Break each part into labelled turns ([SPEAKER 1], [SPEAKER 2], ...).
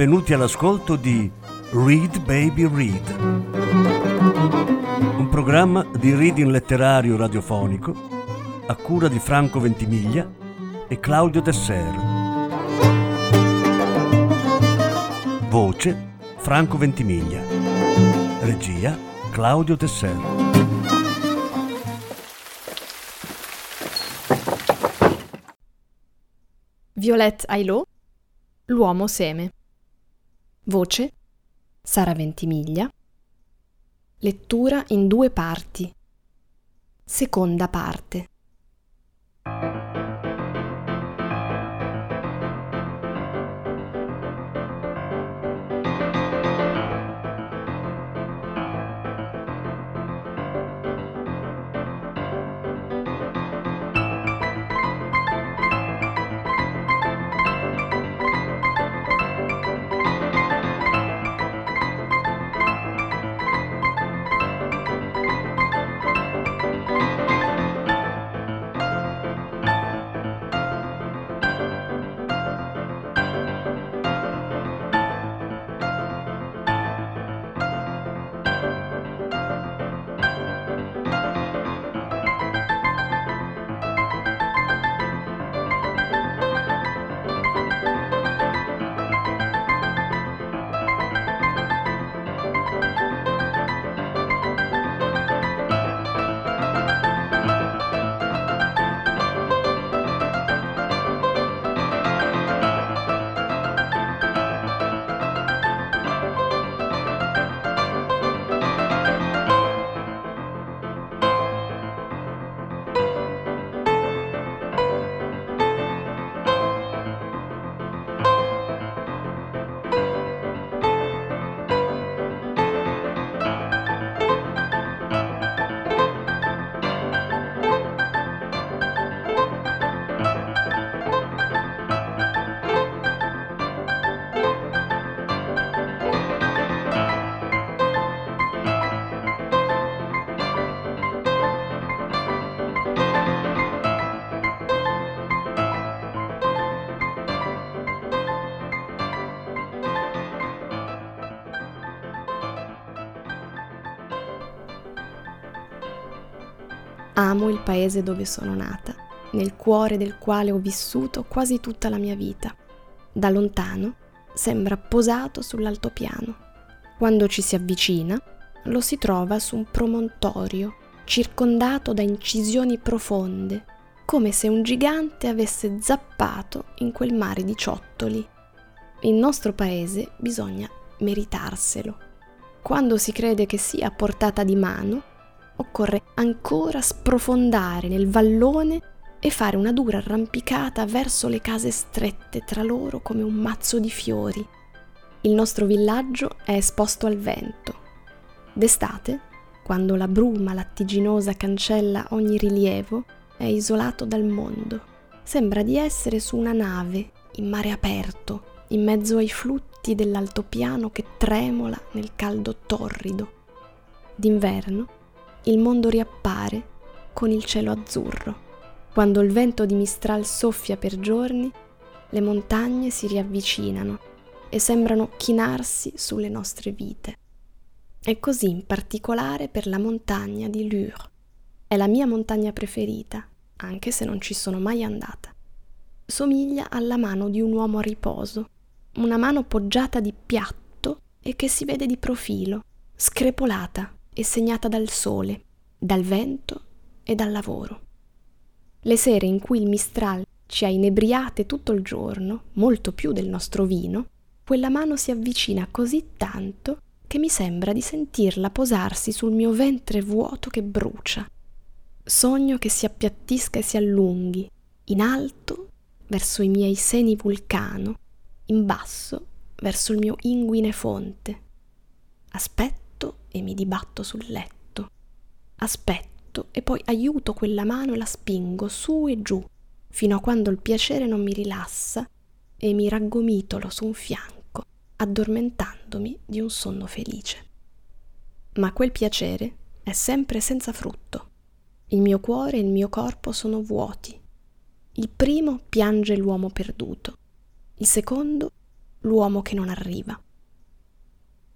[SPEAKER 1] benvenuti all'ascolto di Read Baby Read, un programma di reading letterario radiofonico a cura di Franco Ventimiglia e Claudio Desser. Voce Franco Ventimiglia. Regia Claudio Desser.
[SPEAKER 2] Violette Ailot, L'uomo seme. Voce Sara Ventimiglia. Lettura in due parti. Seconda parte. Amo il paese dove sono nata, nel cuore del quale ho vissuto quasi tutta la mia vita. Da lontano sembra posato sull'altopiano. Quando ci si avvicina, lo si trova su un promontorio, circondato da incisioni profonde, come se un gigante avesse zappato in quel mare di ciottoli. Il nostro paese bisogna meritarselo. Quando si crede che sia a portata di mano, occorre ancora sprofondare nel vallone e fare una dura arrampicata verso le case strette tra loro come un mazzo di fiori. Il nostro villaggio è esposto al vento. D'estate, quando la bruma lattiginosa cancella ogni rilievo, è isolato dal mondo. Sembra di essere su una nave in mare aperto, in mezzo ai flutti dell'altopiano che tremola nel caldo torrido. D'inverno il mondo riappare con il cielo azzurro. Quando il vento di Mistral soffia per giorni, le montagne si riavvicinano e sembrano chinarsi sulle nostre vite. E così in particolare per la montagna di Lure. È la mia montagna preferita, anche se non ci sono mai andata. Somiglia alla mano di un uomo a riposo, una mano poggiata di piatto e che si vede di profilo, screpolata e segnata dal sole, dal vento e dal lavoro. Le sere in cui il Mistral ci ha inebriate tutto il giorno, molto più del nostro vino, quella mano si avvicina così tanto che mi sembra di sentirla posarsi sul mio ventre vuoto che brucia. Sogno che si appiattisca e si allunghi, in alto verso i miei seni vulcano, in basso verso il mio inguine fonte. Aspetto e mi dibatto sul letto. Aspetto e poi aiuto quella mano e la spingo su e giù, fino a quando il piacere non mi rilassa e mi raggomitolo su un fianco, addormentandomi di un sonno felice. Ma quel piacere è sempre senza frutto. Il mio cuore e il mio corpo sono vuoti. Il primo piange l'uomo perduto, il secondo l'uomo che non arriva.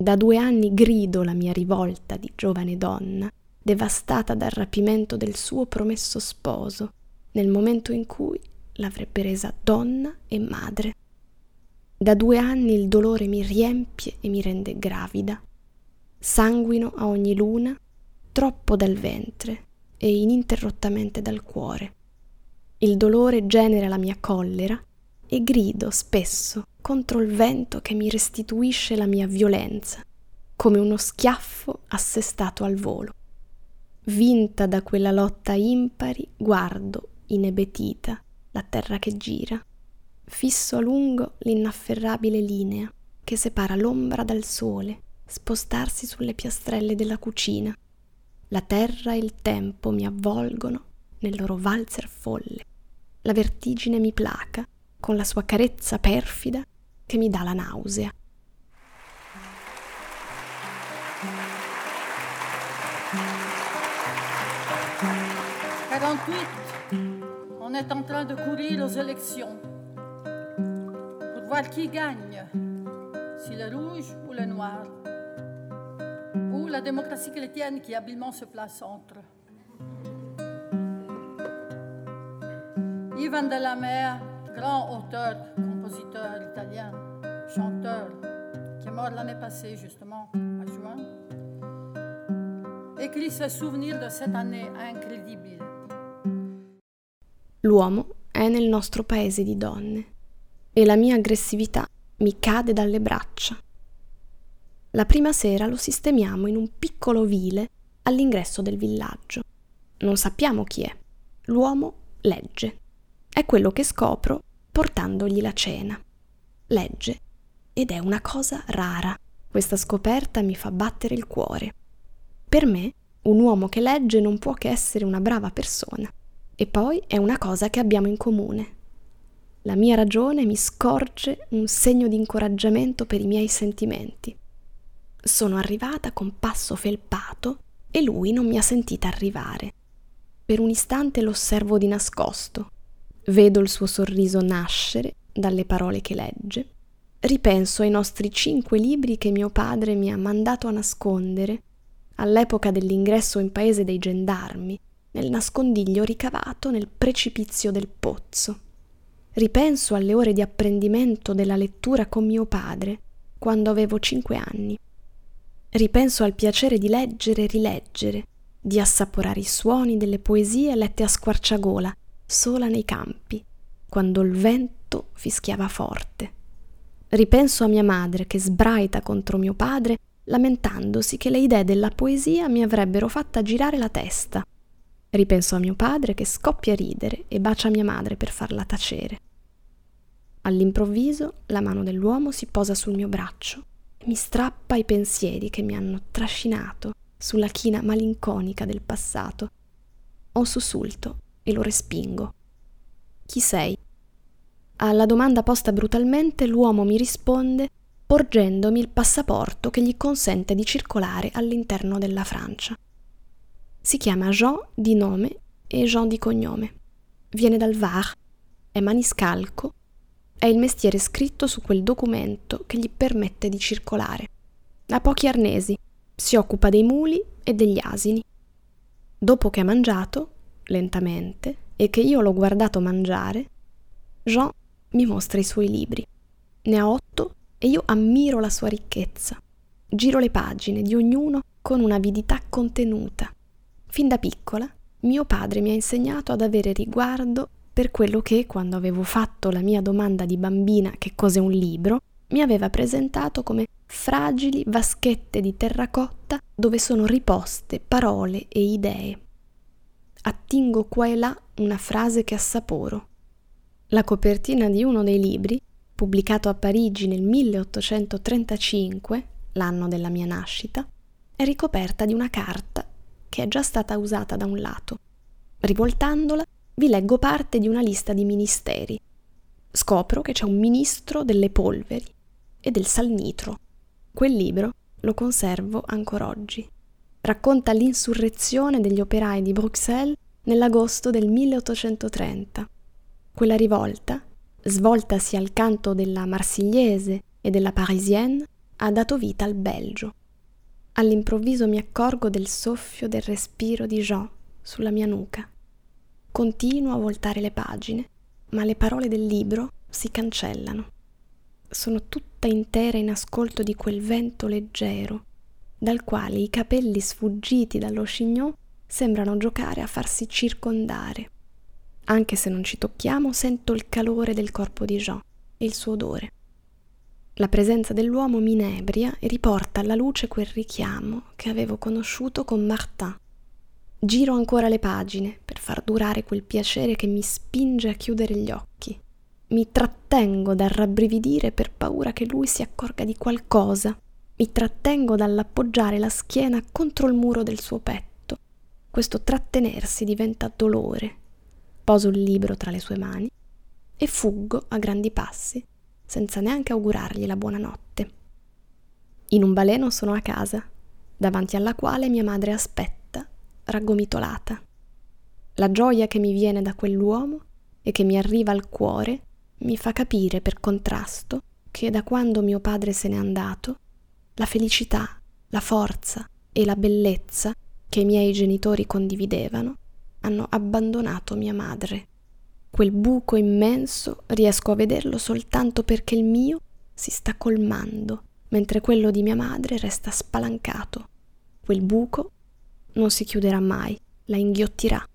[SPEAKER 2] Da due anni grido la mia rivolta di giovane donna, devastata dal rapimento del suo promesso sposo, nel momento in cui l'avrebbe resa donna e madre. Da due anni il dolore mi riempie e mi rende gravida. Sanguino a ogni luna, troppo dal ventre e ininterrottamente dal cuore. Il dolore genera la mia collera e grido spesso contro il vento che mi restituisce la mia violenza, come uno schiaffo assestato al volo. Vinta da quella lotta impari, guardo, inebetita, la terra che gira. Fisso a lungo l'inafferrabile linea che separa l'ombra dal sole, spostarsi sulle piastrelle della cucina. La terra e il tempo mi avvolgono nel loro valzer folle. La vertigine mi placa con la sua carezza perfida che mi dà la nausea.
[SPEAKER 3] on est en train de courir aux élections pour voir qui gagne, si le rouge ou le noir, ou la démocratie chrétienne qui habilement se place entre. Ivan de la Mer, grand auteur, compositeur italien, chanteur, qui est mort l'année passée justement, à juin, écrit ses souvenirs de cette année incrédible.
[SPEAKER 2] L'uomo è nel nostro paese di donne e la mia aggressività mi cade dalle braccia. La prima sera lo sistemiamo in un piccolo vile all'ingresso del villaggio. Non sappiamo chi è. L'uomo legge. È quello che scopro portandogli la cena. Legge ed è una cosa rara. Questa scoperta mi fa battere il cuore. Per me, un uomo che legge non può che essere una brava persona. E poi è una cosa che abbiamo in comune. La mia ragione mi scorge un segno di incoraggiamento per i miei sentimenti. Sono arrivata con passo felpato e lui non mi ha sentita arrivare. Per un istante l'osservo di nascosto. Vedo il suo sorriso nascere dalle parole che legge. Ripenso ai nostri cinque libri che mio padre mi ha mandato a nascondere all'epoca dell'ingresso in paese dei gendarmi nel nascondiglio ricavato nel precipizio del pozzo. Ripenso alle ore di apprendimento della lettura con mio padre, quando avevo cinque anni. Ripenso al piacere di leggere e rileggere, di assaporare i suoni delle poesie lette a squarciagola, sola nei campi, quando il vento fischiava forte. Ripenso a mia madre che sbraita contro mio padre, lamentandosi che le idee della poesia mi avrebbero fatta girare la testa Ripenso a mio padre che scoppia a ridere e bacia mia madre per farla tacere. All'improvviso la mano dell'uomo si posa sul mio braccio e mi strappa i pensieri che mi hanno trascinato sulla china malinconica del passato. Ho sussulto e lo respingo. Chi sei? Alla domanda posta brutalmente l'uomo mi risponde porgendomi il passaporto che gli consente di circolare all'interno della Francia. Si chiama Jean di nome e Jean di cognome. Viene dal Var, è maniscalco, è il mestiere scritto su quel documento che gli permette di circolare. Ha pochi arnesi, si occupa dei muli e degli asini. Dopo che ha mangiato, lentamente, e che io l'ho guardato mangiare, Jean mi mostra i suoi libri. Ne ha otto e io ammiro la sua ricchezza. Giro le pagine di ognuno con un'avidità contenuta Fin da piccola mio padre mi ha insegnato ad avere riguardo per quello che, quando avevo fatto la mia domanda di bambina che cos'è un libro, mi aveva presentato come fragili vaschette di terracotta dove sono riposte parole e idee. Attingo qua e là una frase che assaporo. La copertina di uno dei libri, pubblicato a Parigi nel 1835, l'anno della mia nascita, è ricoperta di una carta che è già stata usata da un lato. Rivoltandola, vi leggo parte di una lista di ministeri. Scopro che c'è un ministro delle polveri e del salnitro. Quel libro lo conservo ancora oggi. Racconta l'insurrezione degli operai di Bruxelles nell'agosto del 1830. Quella rivolta, svoltasi al canto della Marsigliese e della Parisienne ha dato vita al Belgio. All'improvviso mi accorgo del soffio del respiro di Jean sulla mia nuca. Continuo a voltare le pagine, ma le parole del libro si cancellano. Sono tutta intera in ascolto di quel vento leggero, dal quale i capelli sfuggiti dallo chignon sembrano giocare a farsi circondare. Anche se non ci tocchiamo, sento il calore del corpo di Jean e il suo odore. La presenza dell'uomo mi inebria e riporta alla luce quel richiamo che avevo conosciuto con Martin Giro ancora le pagine per far durare quel piacere che mi spinge a chiudere gli occhi. Mi trattengo dal rabbrividire per paura che lui si accorga di qualcosa. Mi trattengo dall'appoggiare la schiena contro il muro del suo petto. Questo trattenersi diventa dolore. Poso il libro tra le sue mani e fuggo a grandi passi, senza neanche augurargli la buonanotte. In un baleno sono a casa, davanti alla quale mia madre aspetta raggomitolata. La gioia che mi viene da quell'uomo e che mi arriva al cuore mi fa capire per contrasto che da quando mio padre se n'è andato, la felicità, la forza e la bellezza che i miei genitori condividevano hanno abbandonato mia madre. Quel buco immenso riesco a vederlo soltanto perché il mio si sta colmando, mentre quello di mia madre resta spalancato. Quel buco non si chiuderà mai, la inghiottirà.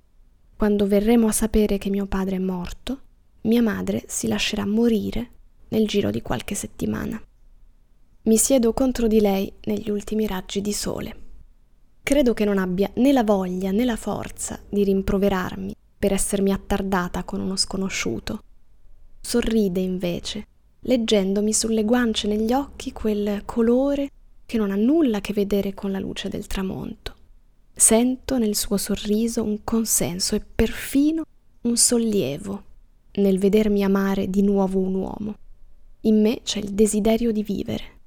[SPEAKER 2] Quando verremo a sapere che mio padre è morto, mia madre si lascerà morire nel giro di qualche settimana. Mi siedo contro di lei negli ultimi raggi di sole. Credo che non abbia né la voglia né la forza di rimproverarmi per essermi attardata con uno sconosciuto. Sorride invece, leggendomi sulle guance e negli occhi quel colore che non ha nulla a che vedere con la luce del tramonto. Sento nel suo sorriso un consenso e perfino un sollievo nel vedermi amare di nuovo un uomo. In me c'è il desiderio di vivere.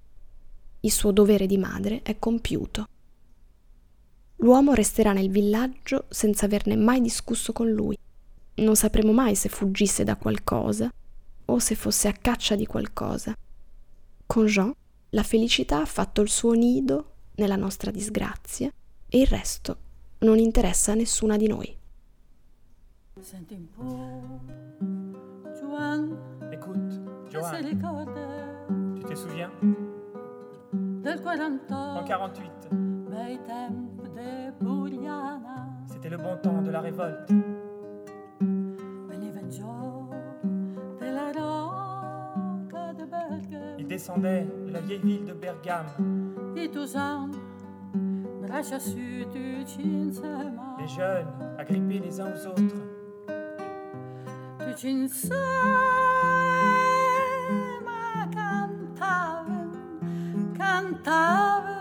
[SPEAKER 2] Il suo dovere di madre è compiuto. L'uomo resterà nel villaggio senza averne mai discusso con lui. Non sapremo mai se fuggisse da qualcosa o se fosse a caccia di qualcosa. Con Jean la felicità ha fatto il suo nido nella nostra disgrazia e il resto non interessa a nessuna di noi.
[SPEAKER 3] Senti un po', Joan,
[SPEAKER 4] Écoute, Johan, tu te souviens
[SPEAKER 3] del 48,
[SPEAKER 4] En 48,
[SPEAKER 3] bei tempi de Bugliana,
[SPEAKER 4] c'était le bon temps de la révolte.
[SPEAKER 3] veniva in giù della rocca de Berge,
[SPEAKER 4] Il descendait de la vieille ville de Bergame.
[SPEAKER 3] i Tusan, braccia su tutti insieme,
[SPEAKER 4] Les jeunes, agrippés les uns aux autres.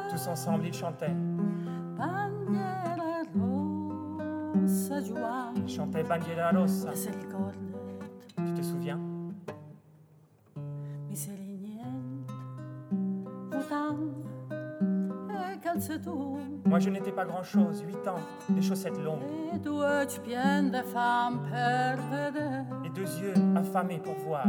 [SPEAKER 4] Tous ensemble, ils chantaient.
[SPEAKER 3] Bandiera rossa, Giovanni,
[SPEAKER 4] Ils chantaient Bandiera Rossa. Tu te souviens? Moi, je n'étais pas grand-chose, 8 ans, des chaussettes longues, et deux yeux affamés pour voir.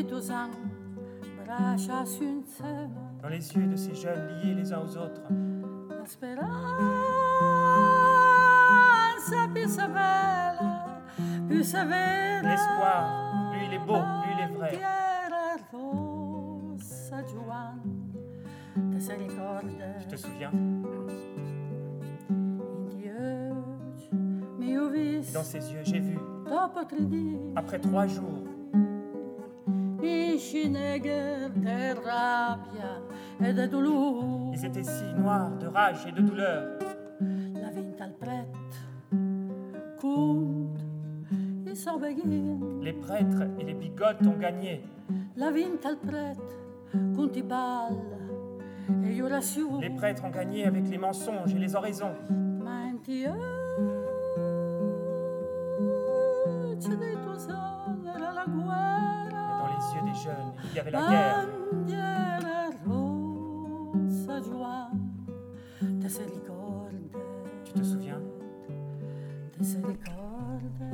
[SPEAKER 3] Di tuo sangue, braccia su insieme,
[SPEAKER 4] dans les yeux de ces jeunes liés les uns aux autres.
[SPEAKER 3] La speranza più severa, più severa.
[SPEAKER 4] L'espoir, lui, il est beau, lui, il est vrai.
[SPEAKER 3] Bandiera rossa, Giovanni, te se ricorda?
[SPEAKER 4] Tu te souviens
[SPEAKER 3] In Dieu, mi ho
[SPEAKER 4] Et
[SPEAKER 3] visto,
[SPEAKER 4] dans ses yeux, j'ai vu,
[SPEAKER 3] dopo tre di,
[SPEAKER 4] après trois jours, ils étaient si noirs de rage et de douleur.
[SPEAKER 3] La vinta al.
[SPEAKER 4] Les prêtres et les bigotes ont gagné.
[SPEAKER 3] La vinta al.
[SPEAKER 4] Les prêtres ont gagné avec les mensonges et les oraisons.
[SPEAKER 3] La guerra.
[SPEAKER 4] Les jeunes, il y avait la guerre.
[SPEAKER 3] Giovanni, te ricorda?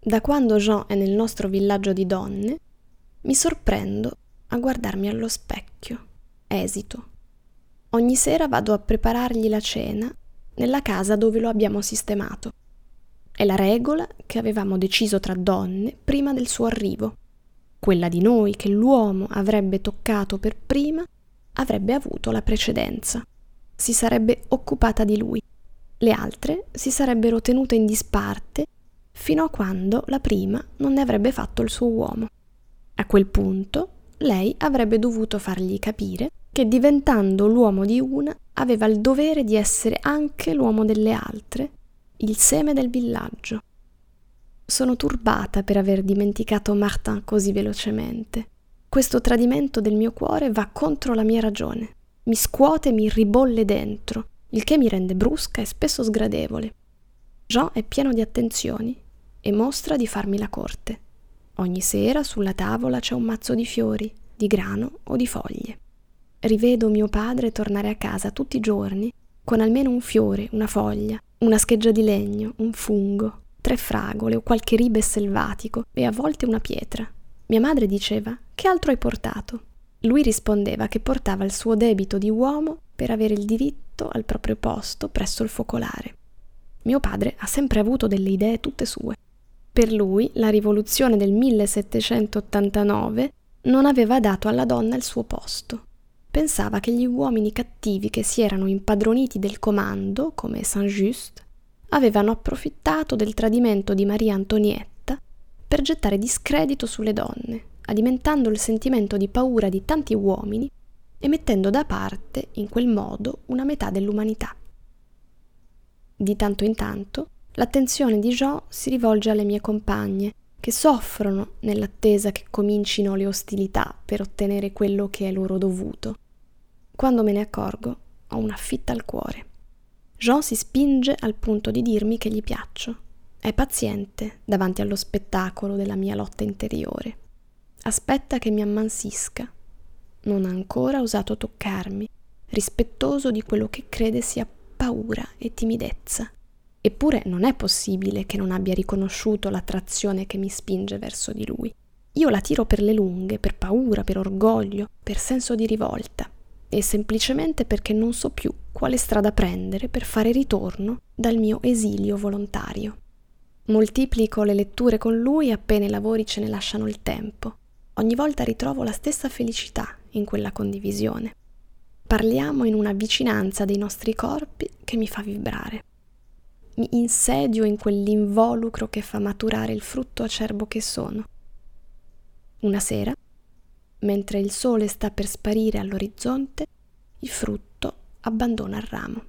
[SPEAKER 2] Da quando Jean è nel nostro villaggio di donne, mi sorprendo a guardarmi allo specchio. Esito. Ogni sera vado a preparargli la cena nella casa dove lo abbiamo sistemato. È la regola che avevamo deciso tra donne prima del suo arrivo. Quella di noi che l'uomo avrebbe toccato per prima avrebbe avuto la precedenza. Si sarebbe occupata di lui. Le altre si sarebbero tenute in disparte fino a quando la prima non ne avrebbe fatto il suo uomo. A quel punto lei avrebbe dovuto fargli capire che diventando l'uomo di una aveva il dovere di essere anche l'uomo delle altre, il seme del villaggio. Sono turbata per aver dimenticato Martin così velocemente. Questo tradimento del mio cuore va contro la mia ragione, mi scuote e mi ribolle dentro, il che mi rende brusca e spesso sgradevole. Jean è pieno di attenzioni e mostra di farmi la corte. Ogni sera sulla tavola c'è un mazzo di fiori, di grano o di foglie. Rivedo mio padre tornare a casa tutti i giorni con almeno un fiore, una foglia, una scheggia di legno, un fungo, tre fragole o qualche ribe selvatico e a volte una pietra. Mia madre diceva: Che altro hai portato? Lui rispondeva che portava il suo debito di uomo per avere il diritto al proprio posto presso il focolare. Mio padre ha sempre avuto delle idee tutte sue. Per lui la rivoluzione del 1789 non aveva dato alla donna il suo posto. Pensava che gli uomini cattivi che si erano impadroniti del comando, come Saint-Just, avevano approfittato del tradimento di Maria Antonietta per gettare discredito sulle donne, alimentando il sentimento di paura di tanti uomini e mettendo da parte, in quel modo, una metà dell'umanità. Di tanto in tanto, l'attenzione di Jean si rivolge alle mie compagne, che soffrono nell'attesa che comincino le ostilità per ottenere quello che è loro dovuto. Quando me ne accorgo, ho una fitta al cuore. Jean si spinge al punto di dirmi che gli piaccio. È paziente davanti allo spettacolo della mia lotta interiore. Aspetta che mi ammansisca. Non ha ancora osato toccarmi, rispettoso di quello che crede sia paura e timidezza. Eppure non è possibile che non abbia riconosciuto l'attrazione che mi spinge verso di lui. Io la tiro per le lunghe, per paura, per orgoglio, per senso di rivolta, e semplicemente perché non so più quale strada prendere per fare ritorno dal mio esilio volontario. Moltiplico le letture con lui appena i lavori ce ne lasciano il tempo. Ogni volta ritrovo la stessa felicità in quella condivisione. Parliamo in una vicinanza dei nostri corpi che mi fa vibrare mi insedio in quell'involucro che fa maturare il frutto acerbo che sono. Una sera, mentre il sole sta per sparire all'orizzonte, il frutto abbandona il ramo.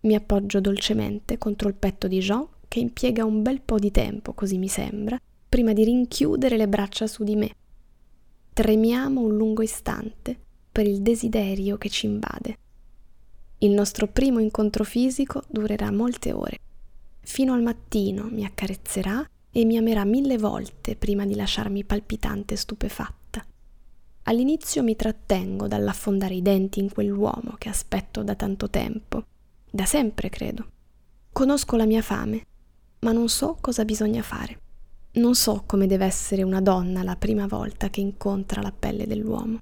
[SPEAKER 2] Mi appoggio dolcemente contro il petto di Jean, che impiega un bel po' di tempo, così mi sembra, prima di rinchiudere le braccia su di me. Tremiamo un lungo istante per il desiderio che ci invade. Il nostro primo incontro fisico durerà molte ore. Fino al mattino mi accarezzerà e mi amerà mille volte prima di lasciarmi palpitante e stupefatta. All'inizio mi trattengo dall'affondare i denti in quell'uomo che aspetto da tanto tempo, da sempre credo. Conosco la mia fame, ma non so cosa bisogna fare. Non so come deve essere una donna la prima volta che incontra la pelle dell'uomo.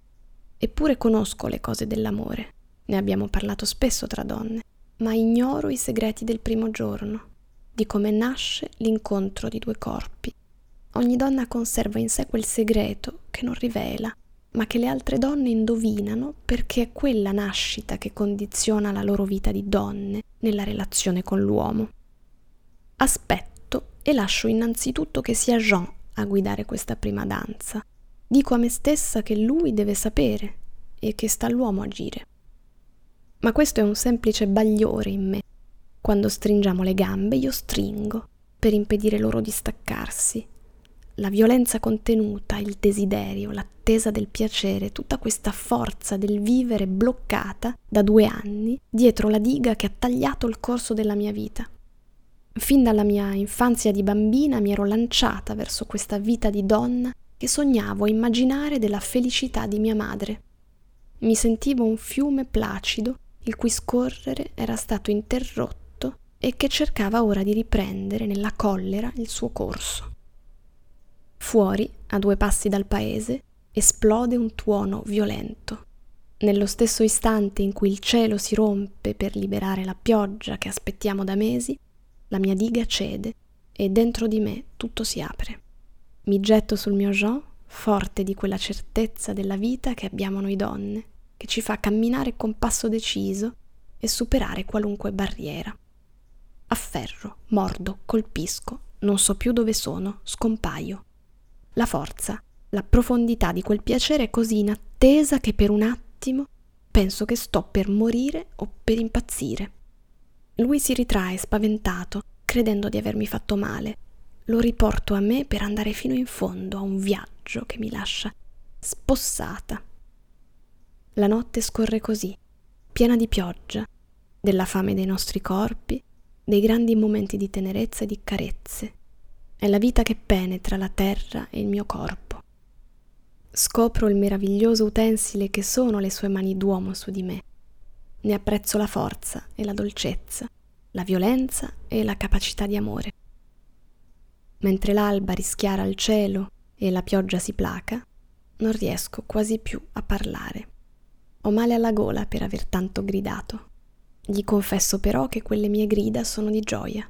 [SPEAKER 2] Eppure conosco le cose dell'amore ne abbiamo parlato spesso tra donne, ma ignoro i segreti del primo giorno, di come nasce l'incontro di due corpi. Ogni donna conserva in sé quel segreto che non rivela, ma che le altre donne indovinano perché è quella nascita che condiziona la loro vita di donne nella relazione con l'uomo. Aspetto e lascio innanzitutto che sia Jean a guidare questa prima danza. Dico a me stessa che lui deve sapere e che sta all'uomo agire. Ma questo è un semplice bagliore in me. Quando stringiamo le gambe io stringo per impedire loro di staccarsi. La violenza contenuta, il desiderio, l'attesa del piacere, tutta questa forza del vivere bloccata da due anni dietro la diga che ha tagliato il corso della mia vita. Fin dalla mia infanzia di bambina mi ero lanciata verso questa vita di donna che sognavo a immaginare della felicità di mia madre. Mi sentivo un fiume placido il cui scorrere era stato interrotto e che cercava ora di riprendere nella collera il suo corso. Fuori, a due passi dal paese, esplode un tuono violento. Nello stesso istante in cui il cielo si rompe per liberare la pioggia che aspettiamo da mesi, la mia diga cede e dentro di me tutto si apre. Mi getto sul mio Jean, forte di quella certezza della vita che abbiamo noi donne, che ci fa camminare con passo deciso e superare qualunque barriera. Afferro, mordo, colpisco, non so più dove sono, scompaio. La forza, la profondità di quel piacere così inattesa che per un attimo penso che sto per morire o per impazzire. Lui si ritrae spaventato, credendo di avermi fatto male. Lo riporto a me per andare fino in fondo a un viaggio che mi lascia spossata. La notte scorre così, piena di pioggia, della fame dei nostri corpi, dei grandi momenti di tenerezza e di carezze. È la vita che penetra la terra e il mio corpo. Scopro il meraviglioso utensile che sono le sue mani d'uomo su di me. Ne apprezzo la forza e la dolcezza, la violenza e la capacità di amore. Mentre l'alba rischiara il cielo e la pioggia si placa, non riesco quasi più a parlare. Ho male alla gola per aver tanto gridato. Gli confesso però che quelle mie grida sono di gioia.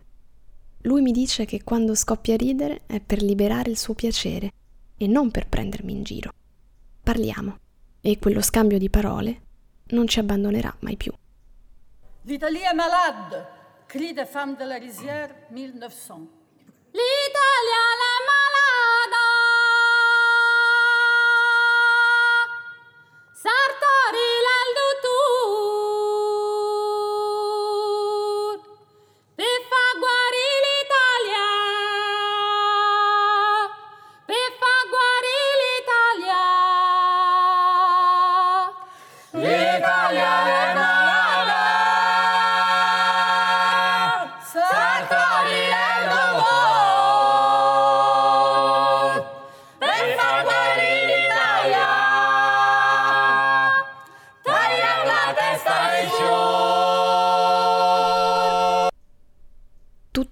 [SPEAKER 2] Lui mi dice che quando scoppia a ridere è per liberare il suo piacere e non per prendermi in giro. Parliamo e quello scambio di parole non ci abbandonerà mai più.
[SPEAKER 5] L'Italie est malade! Cri des femmes de la rizière, 1900.
[SPEAKER 3] L'Italia la malada!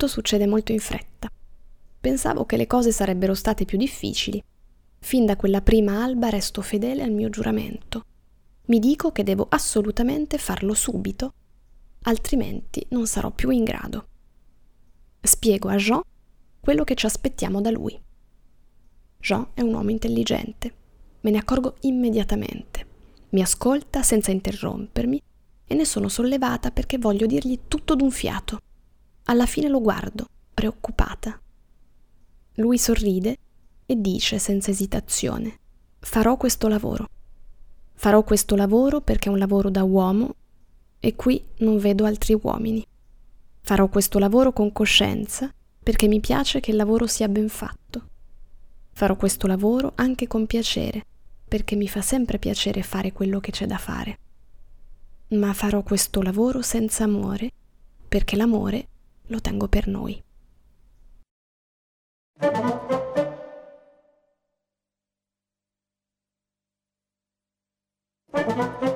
[SPEAKER 2] Tutto succede molto in fretta. Pensavo che le cose sarebbero state più difficili. Fin da quella prima alba resto fedele al mio giuramento. Mi dico che devo assolutamente farlo subito, altrimenti non sarò più in grado. Spiego a Jean quello che ci aspettiamo da lui. Jean è un uomo intelligente, me ne accorgo immediatamente. Mi ascolta senza interrompermi e ne sono sollevata perché voglio dirgli tutto d'un fiato. Alla fine lo guardo, preoccupata. Lui sorride e dice senza esitazione, farò questo lavoro. Farò questo lavoro perché è un lavoro da uomo e qui non vedo altri uomini. Farò questo lavoro con coscienza perché mi piace che il lavoro sia ben fatto. Farò questo lavoro anche con piacere perché mi fa sempre piacere fare quello che c'è da fare. Ma farò questo lavoro senza amore perché l'amore lo tengo per noi. Una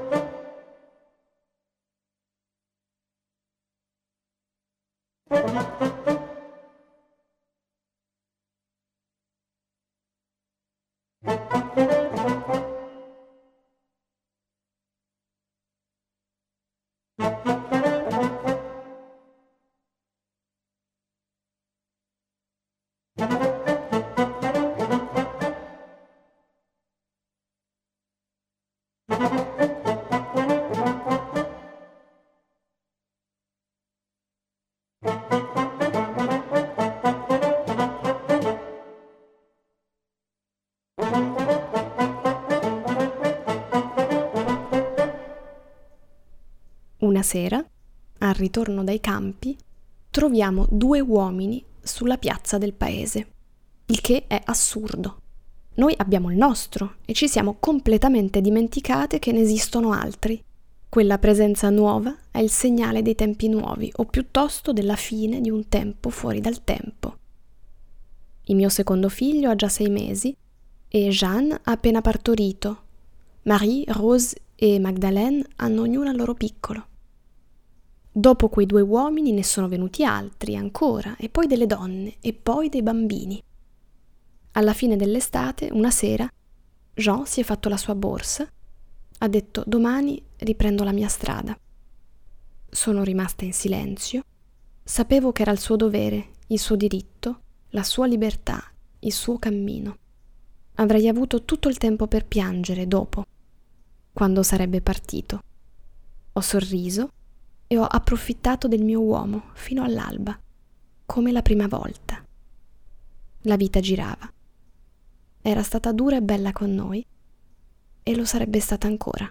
[SPEAKER 2] sera, al ritorno dai campi, troviamo due uomini sulla piazza del paese, il che è assurdo. Noi abbiamo il nostro e ci siamo completamente dimenticate che ne esistono altri. Quella presenza nuova è il segnale dei tempi nuovi, o piuttosto della fine di un tempo fuori dal tempo. Il mio secondo figlio ha già sei mesi e Jeanne ha appena partorito. Marie, Rose e Magdalene hanno ognuna il loro piccolo. Dopo quei due uomini ne sono venuti altri ancora, e poi delle donne, e poi dei bambini. Alla fine dell'estate, una sera, Jean si è fatto la sua borsa, ha detto domani riprendo la mia strada. Sono rimasta in silenzio. Sapevo che era il suo dovere, il suo diritto, la sua libertà, il suo cammino. Avrei avuto tutto il tempo per piangere dopo, quando sarebbe partito. Ho sorriso e ho approfittato del mio uomo fino all'alba, come la prima volta. La vita girava. Era stata dura e bella con noi e lo sarebbe stata ancora.